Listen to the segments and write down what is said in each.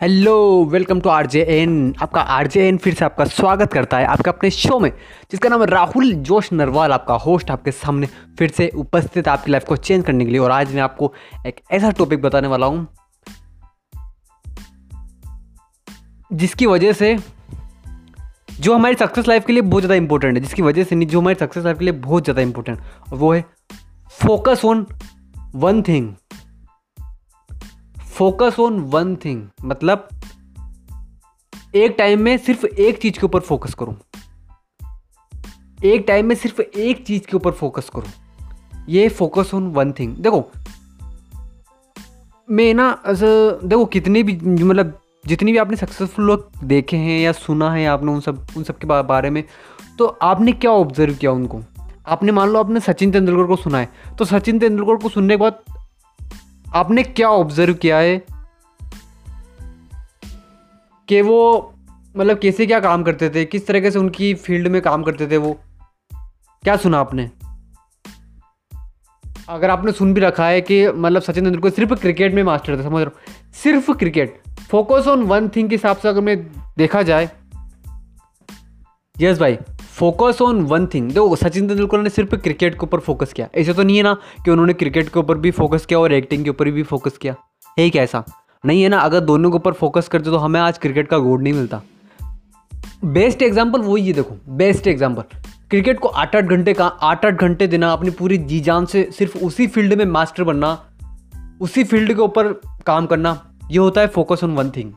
Hello welcome to R J N आपका R J N फिर से आपका स्वागत करता है आपका अपने शो में, जिसका नाम है राहुल जोश नरवाल, आपका होस्ट आपके सामने फिर से उपस्थित आपकी लाइफ को चेंज करने के लिए। और आज मैं आपको एक ऐसा टॉपिक बताने वाला हूँ, जिसकी वजह से, जो हमारी सक्सेस लाइफ के लिए बहुत ज़्यादा इंपॉर्टेंट है, जिसकी वजह से नहीं, जो हमारी सक्सेस लाइफ के लिए बहुत ज़्यादा इंपॉर्टेंट वो है focus on one thing focus on one thing मतलब एक टाइम में सिर्फ़ एक चीज़ के ऊपर फोकस करूँ। एक टाइम में सिर्फ़ एक चीज़ के ऊपर फोकस करूँ। ये फोकस ऑन वन थिंग देखो, मैं ना देखो, कितने भी मतलब जितनी भी आपने सक्सेसफुल लोग देखे हैं या सुना है आपने उन सब उन सब के बारे में तो आपने क्या ऑब्ज़र्व किया उनको? आपने मान लो आपने सचिन तेंदुलकर को सुना है। तो सचिन तेंदुलकर को सुनने के बाद आपने क्या ऑब्ज़र्व किया है? कि वो मतलब कैसे क्या काम करते थे? किस तरीके से उनकी फ़ील्ड में काम करते थे वो? क्या सुना आपने? अगर आपने सुन भी रखा है कि मतलब सचिन तेंदुलकर सिर्फ़ क्रिकेट में मास्टर थे, समझ रहा सिर्फ़ cricket focus on one thing के हिसाब से अगर मैं देखा जाए। यस भाई. फोकस ऑन वन थिंग देखो, सचिन तेंदुलकर ने सिर्फ़ क्रिकेट के ऊपर फोकस किया। ऐसे तो नहीं है ना कि उन्होंने क्रिकेट के ऊपर भी फोकस किया और एक्टिंग के ऊपर भी फोकस किया। है क्या ऐसा? नहीं है ना, अगर दोनों के ऊपर फोकस करते तो हमें आज क्रिकेट का गोड नहीं मिलता। बेस्ट एग्ज़ाम्पल वही है, देखो बेस्ट एग्ज़ाम्पल क्रिकेट को आठ आठ घंटे का, आठ आठ घंटे देना, अपनी पूरी जी जान से सिर्फ़ उसी फ़ील्ड में मास्टर बनना, उसी फ़ील्ड के ऊपर काम करना, ये होता है फोकस ऑन वन थिंग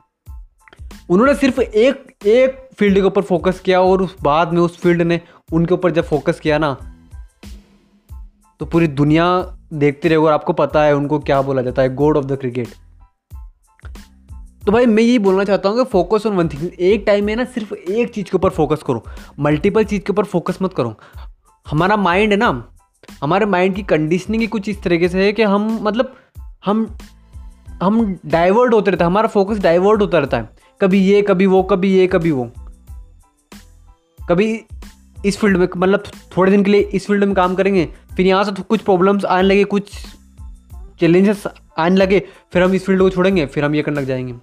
उन्होंने सिर्फ़ एक एक फ़ील्ड के ऊपर फोकस किया और उस बाद में उस फ़ील्ड ने उनके ऊपर जब फोकस किया ना तो पूरी दुनिया देखती रहे और आपको पता है उनको क्या बोला जाता है गॉड ऑफ़ द क्रिकेट तो भाई मैं यही बोलना चाहता हूँ कि फोकस ऑन वन थिंग एक टाइम में ना सिर्फ़ एक चीज़ के ऊपर फोकस करो. मल्टीपल चीज़ के ऊपर फोकस मत करो. हमारा माइंड है ना, हमारे माइंड की कंडीशनिंग ही कुछ इस तरीके से है कि हम मतलब हम हम डाइवर्ट होते रहते हैं. हमारा फोकस डाइवर्ट होता रहता है. कभी ये, कभी वो, कभी ये, कभी वो. कभी इस फ़ील्ड में मतलब थोड़े दिन के लिए इस फ़ील्ड में काम करेंगे, फिर यहाँ से कुछ प्रॉब्लम्स आने लगे, कुछ चैलेंजेस आने लगे, फिर हम इस फ़ील्ड को छोड़ेंगे, फिर हम ये करने लग जाएँगे।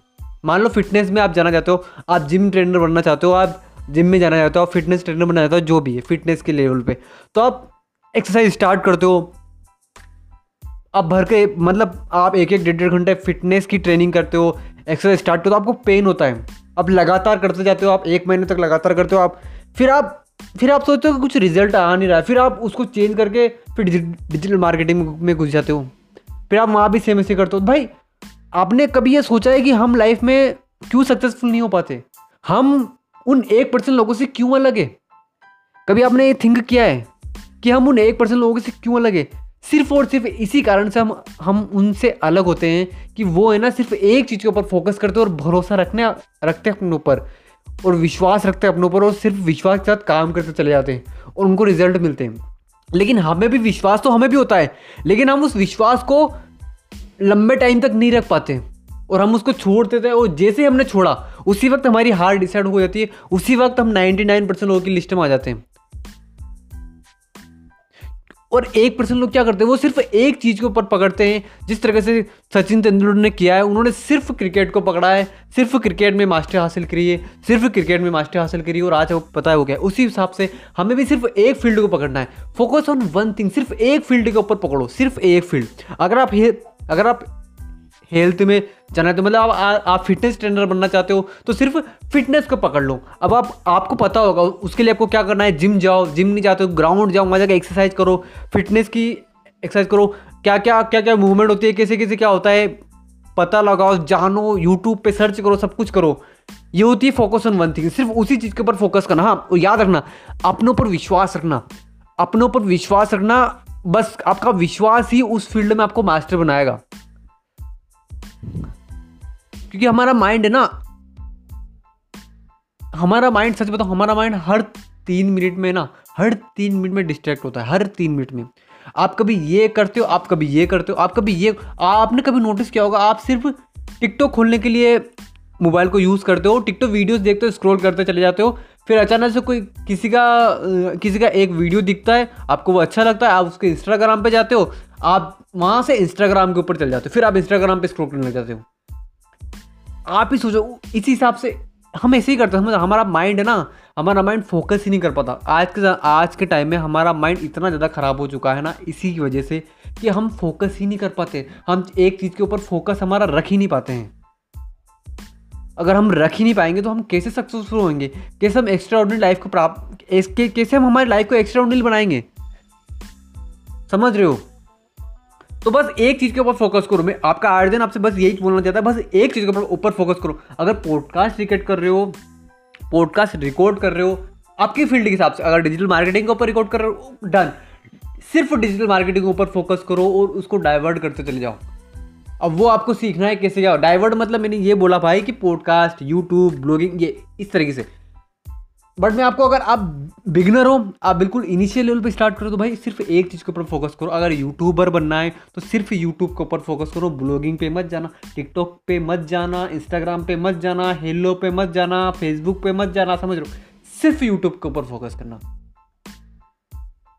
मान लो फिटनेस में आप जाना चाहते हो, आप जिम ट्रेनर बनना चाहते हो, आप जिम में जाना चाहते हो, आप फिटनेस ट्रेनर बनना चाहते हो, जो भी है फिटनेस के लेवल पे तो आप एक्सरसाइज स्टार्ट करते हो। आप भर के मतलब आप एक एक, डेढ़ डेढ़ घंटे फिटनेस की ट्रेनिंग करते हो एक्सरसाइज स्टार्ट करते हो तो आपको पेन होता है। अब लगातार करते जाते हो, आप एक महीने तक लगातार करते हो, आप फिर आप फिर आप सोचते हो कि कुछ रिज़ल्ट आ नहीं रहा फिर आप उसको चेंज करके फिर डिजिटल मार्केटिंग में घुस जाते हो। फिर आप वहाँ भी सेम ऐसे करते हो। भाई, आपने कभी ये सोचा है कि हम लाइफ में क्यों सक्सेसफुल नहीं हो पाते? हम उन एक परसेंट लोगों से क्यों अलग है? कभी आपने ये थिंक किया है कि हम उन एक परसेंट लोगों से क्यों अलग है? सिर्फ़ और सिर्फ़ इसी कारण से हम हम उनसे अलग होते हैं कि वो है ना सिर्फ़ एक चीज़ के ऊपर फोकस करते हैं और भरोसा रखने, रखते हैं अपने ऊपर। और विश्वास रखते हैं अपने ऊपर और सिर्फ़ विश्वास के साथ काम करते चले जाते हैं और उनको रिज़ल्ट मिलते हैं। लेकिन हमें भी विश्वास तो हमें भी होता है, लेकिन हम उस विश्वास को लंबे टाइम तक नहीं रख पाते और हम उसको छोड़ देते हैं। और जैसे ही हमने छोड़ा, उसी वक्त हमारी हार डिसाइड हो जाती है, उसी वक्त हम 99 परसेंट लोगों की लिस्ट में आ जाते हैं। और एक परसेंट लोग क्या करते हैं? वो सिर्फ़ एक चीज़ के ऊपर पकड़ते हैं। जिस तरह से सचिन तेंदुलकर ने किया है, उन्होंने सिर्फ़ क्रिकेट को पकड़ा है। सिर्फ़ क्रिकेट में मास्टर हासिल करी है। सिर्फ़ क्रिकेट में मास्टर हासिल करी है। और आज वो पता है, वो क्या है? उसी हिसाब से हमें भी सिर्फ़ एक फ़ील्ड को पकड़ना है। फोकस ऑन वन थिंग सिर्फ़ एक फ़ील्ड के ऊपर पकड़ो। सिर्फ़ एक फ़ील्ड अगर आप अगर आप हेल्थ में जाना तो मतलब आप आप फिटनेस ट्रेनर बनना चाहते हो तो सिर्फ़ फिटनेस को पकड़ लो। अब आप, आपको पता होगा, उसके लिए आपको क्या करना है, जिम जाओ, जिम नहीं जाते हो, ग्राउंड जाओ, वहाँ जाकर एक्सरसाइज करो फिटनेस की एक्सरसाइज करो। क्या क्या क्या क्या मूवमेंट होती है कैसे कैसे क्या होता है, पता लगाओ, जानो यूट्यूब पे सर्च करो, सब कुछ करो। ये होती है फोकस ऑन वन थिंग सिर्फ़ उसी चीज़ के ऊपर फोकस करना। हाँ याद रखना, अपने ऊपर विश्वास रखना, अपने ऊपर विश्वास रखना, बस आपका विश्वास ही उस फ़ील्ड में आपको मास्टर बनाएगा। क्योंकि हमारा माइंड है ना। हमारा माइंड सच बताओ हमारा माइंड हर तीन मिनट में ना, हर तीन मिनट में डिस्ट्रैक्ट होता है, हर तीन मिनट में। आप कभी ये करते हो, आप कभी ये करते हो, आप कभी ये, आपने कभी नोटिस किया होगा, आप सिर्फ़ टिकटॉक खोलने के लिए मोबाइल को यूज़ करते हो टिकटॉक वीडियोस देखते हो स्क्रॉल करते चले जाते हो, फिर अचानक से कोई किसी का किसी का एक वीडियो दिखता है, आपको वो अच्छा लगता है, आप उसके इंस्टाग्राम पे जाते हो आप वहाँ से इंस्टाग्राम के ऊपर चले जाते हो, फिर आप इंस्टाग्राम पे स्क्रॉल करने लग जाते हो। आप ही सोचो, इसी हिसाब से हम ऐसे ही करते हैं हमारा माइंड है ना, हमारा माइंड फोकस ही नहीं कर पाता। आज के आज के टाइम में हमारा माइंड इतना ज़्यादा ख़राब हो चुका है ना, इसी की वजह से कि हम फोकस ही नहीं कर पाते। हम एक चीज़ के ऊपर फोकस हमारा रख ही नहीं पाते हैं। अगर हम रख ही नहीं पाएँगे तो हम कैसे सक्सेसफुल होंगे? कैसे हम एक्स्ट्रा ऑर्डिनरी लाइफ को प्राप्त कैसे हम हमारी लाइफ को एक्स्ट्रा ऑर्डिनरी बनाएँगे? समझ रहे हो? तो बस एक चीज़ के ऊपर फोकस करो मैं। आपका आठ दिन आपसे बस यही बोलना चाहता है, बस एक चीज़ के ऊपर ऊपर फोकस करो। अगर पॉडकास्ट रिकॉर्ड कर रहे हो पॉडकास्ट रिकॉर्ड कर रहे हो, आपकी फ़ील्ड के हिसाब से अगर डिजिटल मार्केटिंग के ऊपर रिकॉर्ड कर रहे हो डन सिर्फ़ डिजिटल मार्केटिंग के ऊपर फोकस करो और उसको डाइवर्ट करते चले जाओ। अब वो आपको सीखना है कैसे क्या डाइवर्ट मतलब मैंने ये बोला भाई कि पॉडकास्ट यूट्यूब ब्लॉगिंग ये इस तरीके से। बट मैं आपको अगर आप बिगनर हो, आप बिल्कुल इनिशियल लेवल पे स्टार्ट करो तो भाई सिर्फ़ एक चीज़ के ऊपर फोकस करो। अगर यूट्यूबर बनना है तो सिर्फ़ यूट्यूब के ऊपर फोकस करो। ब्लॉगिंग पे मत जाना टिकटॉक पे मत जाना इंस्टाग्राम पे मत जाना हेलो पे मत जाना फेसबुक पे मत जाना, समझ लो सिर्फ़ यूट्यूब के ऊपर फोकस करना।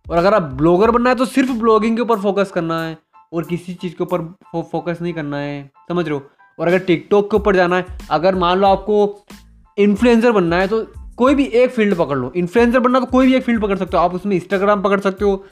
और अगर आप ब्लॉगर बनना है तो सिर्फ़ ब्लॉगिंग के ऊपर फोकस करना है। और किसी चीज़ के ऊपर फोकस नहीं करना है, समझ रहे हो? और अगर टिकटॉक के ऊपर जाना है, अगर मान लो आपको इन्फ्लुएंसर बनना है तो कोई भी एक फ़ील्ड पकड़ लो। इन्फ्लुएंसर बनना तो कोई भी एक फ़ील्ड पकड़ सकते हो। आप उसमें इंस्टाग्राम पकड़ सकते हो,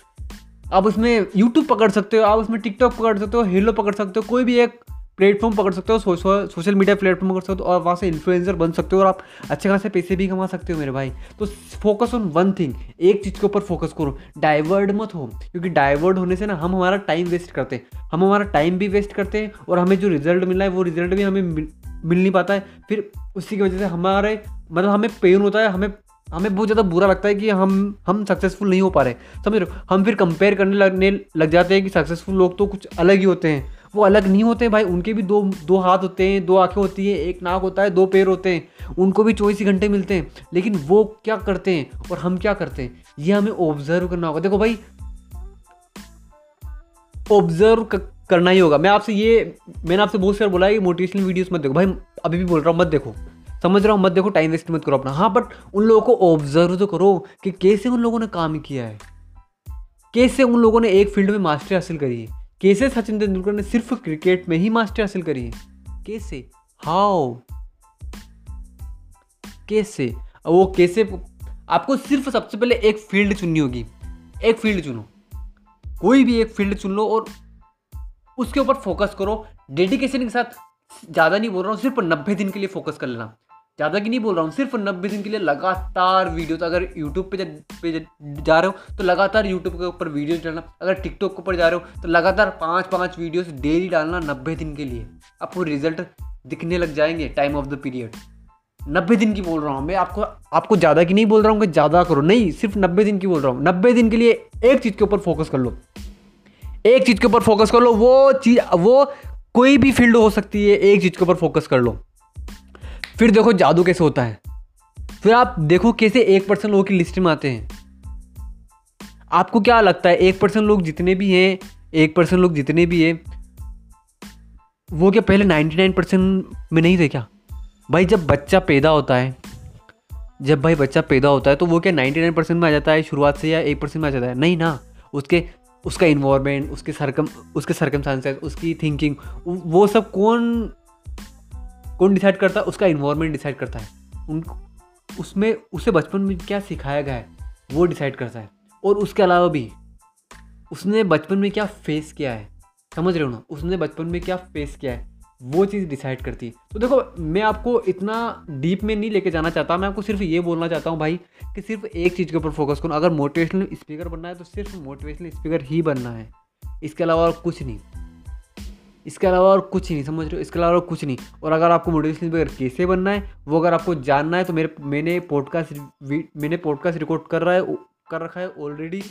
आप उसमें यूट्यूब पकड़ सकते हो, आप उसमें टिकटॉक पकड़ सकते हो हेलो पकड़ सकते हो, कोई भी एक प्लेटफॉर्म पकड़ सकते हो सोशल मीडिया प्लेटफॉर्म पकड़ सकते हो, और वहाँ से इन्फ्लुएंसर बन सकते हो और आप अच्छे खासे पैसे भी कमा सकते हो मेरे भाई। तो फोकस ऑन वन थिंग एक चीज़ के ऊपर फोकस करो। डाइवर्ट मत हो, क्योंकि डाइवर्ट होने से ना हम हमारा टाइम वेस्ट करते हैं। हम हमारा टाइम भी वेस्ट करते हैं और हमें जो रिज़ल्ट मिला है, वो रिज़ल्ट भी हमें मिल नहीं पाता है। फिर उसी की वजह से हमारे मतलब हमें पेन होता है, हमें हमें बहुत ज़्यादा बुरा लगता है कि हम हम सक्सेसफुल नहीं हो पा रहे समझ रहे हम फिर कंपेयर करने लगने, लग जाते हैं कि सक्सेसफुल लोग तो कुछ अलग ही होते हैं। वो अलग नहीं होते हैं भाई, उनके भी दो दो हाथ होते हैं, दो आँखें होती हैं, एक नाक होता है, दो पैर होते हैं। उनको भी चौबीस घंटे मिलते हैं। लेकिन वो क्या करते हैं और हम क्या करते हैं? ये हमें ऑब्ज़र्व करना होगा। देखो भाई ऑब्ज़र्व करना ही होगा। मैं आपसे ये, मैंने आपसे बहुत सारे बोला है कि मोटिवेशनल वीडियोस मत देखो। भाई, अभी भी बोल रहा हूँ, मत देखो। समझ रहा हूँ, मत देखो टाइम वेस्ट मत करो अपना। हाँ बट उन लोगों को ऑब्ज़र्व तो करो कि कैसे उन लोगों ने काम किया है। कैसे उन लोगों ने एक फ़ील्ड में मास्टरी हासिल करी है। कैसे सचिन तेंदुलकर ने सिर्फ़ क्रिकेट में ही मास्टरी हासिल करी है। कैसे? हाउ कैसे? वो कैसे आपको सिर्फ़ सबसे पहले एक फ़ील्ड चुननी होगी। एक फ़ील्ड चुनो। कोई भी एक फ़ील्ड चुन लो और उसके ऊपर फोकस करो। डेडिकेशन के साथ ज़्यादा नहीं बोल रहा हूँ, सिर्फ़ नब्बे दिन के लिए फोकस कर लेना। ज़्यादा की नहीं बोल रहा हूँ सिर्फ़ नब्बे दिन के लिए लगातार वीडियो तो अगर यूट्यूब पे जा, पे जा रहे हो तो लगातार यूट्यूब के ऊपर वीडियो डालना। अगर टिकटॉक के ऊपर जा रहे हो तो लगातार पाँच पाँच वीडियोस डेली डालना नब्बे दिन के लिए। आपको रिज़ल्ट दिखने लग जाएँगे टाइम ऑफ़ द पीरियड नब्बे दिन की बोल रहा हूँ मैं आपको आपको ज़्यादा की नहीं बोल रहा हूँ कि ज़्यादा करो। नहीं सिर्फ़ नब्बे दिन की बोल रहा हूँ। नब्बे दिन के लिए एक चीज़ के ऊपर फोकस कर लो। एक चीज़ के ऊपर फोकस कर लो वो चीज़ वो कोई भी फ़ील्ड हो सकती है एक चीज़ के ऊपर फोकस कर लो। फिर देखो जादू कैसे होता है। फिर आप देखो कैसे एक परसेंट लोगों की लिस्ट में आते हैं। आपको क्या लगता है, एक परसेंट लोग जितने भी हैं, एक परसेंट लोग जितने भी हैं, वो क्या पहले नाइन्टी नाइन परसेंट में नहीं थे क्या? भाई जब बच्चा पैदा होता है, जब भाई बच्चा पैदा होता है तो वो क्या नाइन्टी नाइन परसेंट में आ जाता है शुरुआत से या एक परसेंट में आ जाता है? नहीं ना। उसके, उसका इन्वायरमेंट उसके सरकम उसके सरकमस्टांसेस उसकी थिंकिंग वो सब कौन कौन डिसाइड करता है, उसका इन्वायरमेंट डिसाइड करता है। उन उसमें, उसे बचपन में क्या सिखाया गया है, वो डिसाइड करता है। और उसके अलावा भी, उसने बचपन में क्या फेस किया है, समझ रहे हो ना? उसने बचपन में क्या फेस किया है, वो चीज़ डिसाइड करती है। तो देखो, मैं आपको इतना डीप में नहीं लेके जाना चाहता, मैं आपको सिर्फ़ ये बोलना चाहता हूँ भाई कि सिर्फ़ एक चीज़ के ऊपर फोकस करूँ। अगर मोटिवेशनल स्पीकर बनना है तो सिर्फ़ मोटिवेशनल स्पीकर ही बनना है। इसके अलावा और कुछ नहीं। इसके अलावा और कुछ नहीं, समझ रहे हो? इसके अलावा और कुछ नहीं। और अगर आपको मोटिवेशनल स्पीकर कैसे बनना है, वो अगर आपको जानना है तो मेरे, मैंने पॉडकास्ट मैंने पॉडकास्ट रिकॉर्ड कर रहा है कर रखा है ऑलरेडी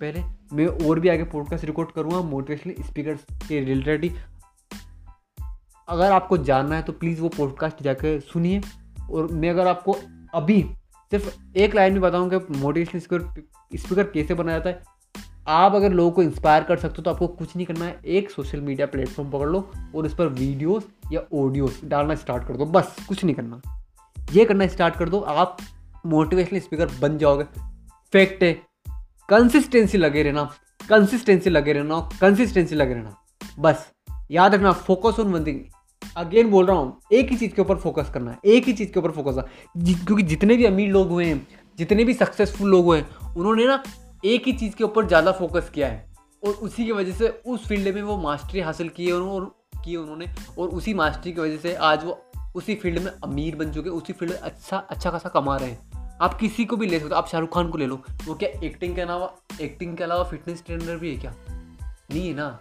पहले मैं और भी आगे पॉडकास्ट रिकॉर्ड करूँगा मोटिवेशनल स्पीकर के रिलेटेड ही। अगर आपको जानना है तो प्लीज़ वो पॉडकास्ट जाकर सुनिए। और मैं अगर आपको अभी सिर्फ़ एक लाइन में बताऊँ कि मोटिवेशनल स्पीकर स्पीकर कैसे बनाया जाता है आप अगर लोगों को इंस्पायर कर सकते हो तो आपको कुछ नहीं करना है। एक सोशल मीडिया प्लेटफॉर्म पकड़ लो और उस पर वीडियोस या ऑडियोस डालना स्टार्ट कर दो। बस, कुछ नहीं करना। ये करना स्टार्ट कर दो। आप मोटिवेशनल स्पीकर बन जाओगे। फैक्ट है। कंसिस्टेंसी लगे रहना। कंसिस्टेंसी लगे रहना। कंसिस्टेंसी लगे रहना। बस, याद रखना focus on one thing again बोल रहा हूँ, एक ही चीज़ के ऊपर फोकस करना है। एक ही चीज़ के ऊपर फोकस करना। क्योंकि जितने भी अमीर लोग हुए हैं, जितने भी सक्सेसफुल लोग हुए हैं, उन्होंने ना एक ही चीज़ के ऊपर ज़्यादा फोकस किया है। और उसी की वजह से उस फ़ील्ड में वो मास्टरी हासिल की है और की उन्होंने। और उसी मास्टरी की वजह से आज वो उसी फ़ील्ड में अमीर बन चुके उसी फ़ील्ड में अच्छा अच्छा खासा कमा रहे हैं। आप किसी को भी ले सकते हो, आप शाहरुख खान को ले लो। वो क्या एक्टिंग के अलावा एक्टिंग के अलावा फिटनेस ट्रेनर भी है क्या? नहीं है ना?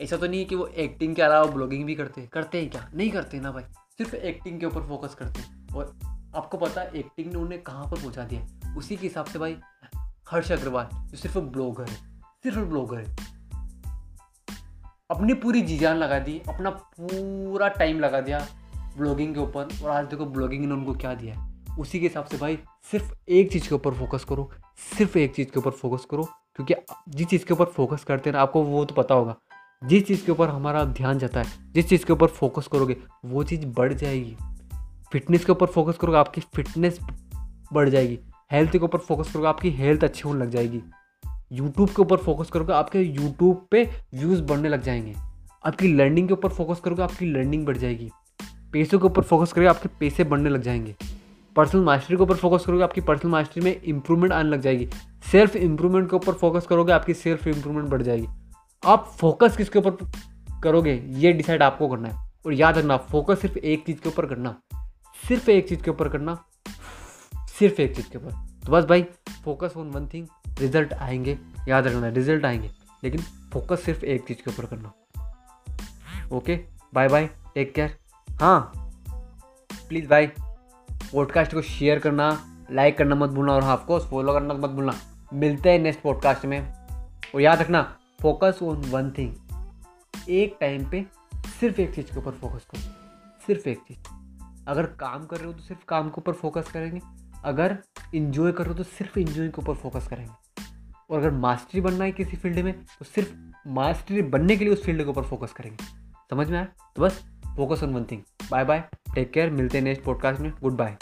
ऐसा तो नहीं है कि वो एक्टिंग के अलावा ब्लॉगिंग भी करते करते हैं क्या? नहीं करते ना भाई। सिर्फ़ एक्टिंग के ऊपर फोकस करते हैं। और आपको पता है एक्टिंग ने उन्हें कहाँ पर पहुँचा दिया उसी के हिसाब से भाई हर्ष अग्रवाल, जो सिर्फ़ ब्लॉगर है, सिर्फ़ ब्लॉगर है। अपनी पूरी जी जान लगा दी, अपना पूरा टाइम लगा दिया ब्लॉगिंग के ऊपर, और आज देखो ब्लॉगिंग ने उनको क्या दिया है। उसी के हिसाब से भाई, सिर्फ़ एक चीज़ के ऊपर फोकस करो, सिर्फ़ एक चीज़ के ऊपर फोकस करो, क्योंकि जिस चीज़ के ऊपर फोकस करते हैं ना, आपको वो तो पता होगा, जिस चीज़ के ऊपर हमारा ध्यान जाता है, जिस चीज़ के ऊपर फोकस करोगे, वो चीज़ बढ़ जाएगी। फिटनेस के ऊपर फोकस करोगे, आपकी फिटनेस बढ़ जाएगी। हेल्थ के ऊपर फोकस करोगे, आपकी हेल्थ अच्छी होने लग जाएगी। यूट्यूब के ऊपर फोकस करोगे, आपके यूट्यूब पे व्यूज़ बढ़ने लग जाएँगे। आपकी लर्निंग के ऊपर फोकस करोगे, आपकी लर्निंग बढ़ जाएगी। पैसों के ऊपर फोकस करोगे, आपके पैसे बढ़ने लग जाएँगे। पर्सनल मास्टरी के ऊपर फोकस करोगे, आपकी पर्सनल मास्टरी में इंप्रूवमेंट आने लग जाएगी। सेल्फ इंप्रूवमेंट के ऊपर फोकस करोगे, आपकी सेल्फ इंप्रूवमेंट बढ़ जाएगी। आप फोकस किसके ऊपर करोगे, ये डिसाइड आपको करना है। और याद रखना, फोकस सिर्फ़ एक चीज़ के ऊपर करना। सिर्फ़ एक चीज़ के ऊपर करना सिर्फ़ एक चीज़ के ऊपर। तो बस भाई focus on one thing result आएँगे। याद रखना रिज़ल्ट आएँगे। लेकिन फोकस सिर्फ़ एक चीज़ के ऊपर करना। Okay bye bye take care हाँ। प्लीज़ भाई पॉडकास्ट को शेयर करना लाइक करना मत भूलना और हाफ़ कोर्स फॉलो करना मत भूलना। मिलते हैं नेक्स्ट पॉडकास्ट में। और याद रखना फोकस ऑन वन थिंग एक टाइम पे सिर्फ़ एक चीज़ के ऊपर फोकस करो। सिर्फ़ एक चीज़। अगर काम कर रहे हो तो सिर्फ़ काम के ऊपर फोकस करेंगे। अगर इन्जॉय करो तो सिर्फ़ इंजॉय के ऊपर फोकस करेंगे। और अगर मास्टरी बनना है किसी फ़ील्ड में तो सिर्फ़ मास्टरी बनने के लिए उस फ़ील्ड के ऊपर फोकस करेंगे। समझ में आया? तो बस focus on one thing bye bye take care मिलते हैं नेक्स्ट पॉडकास्ट में। Good bye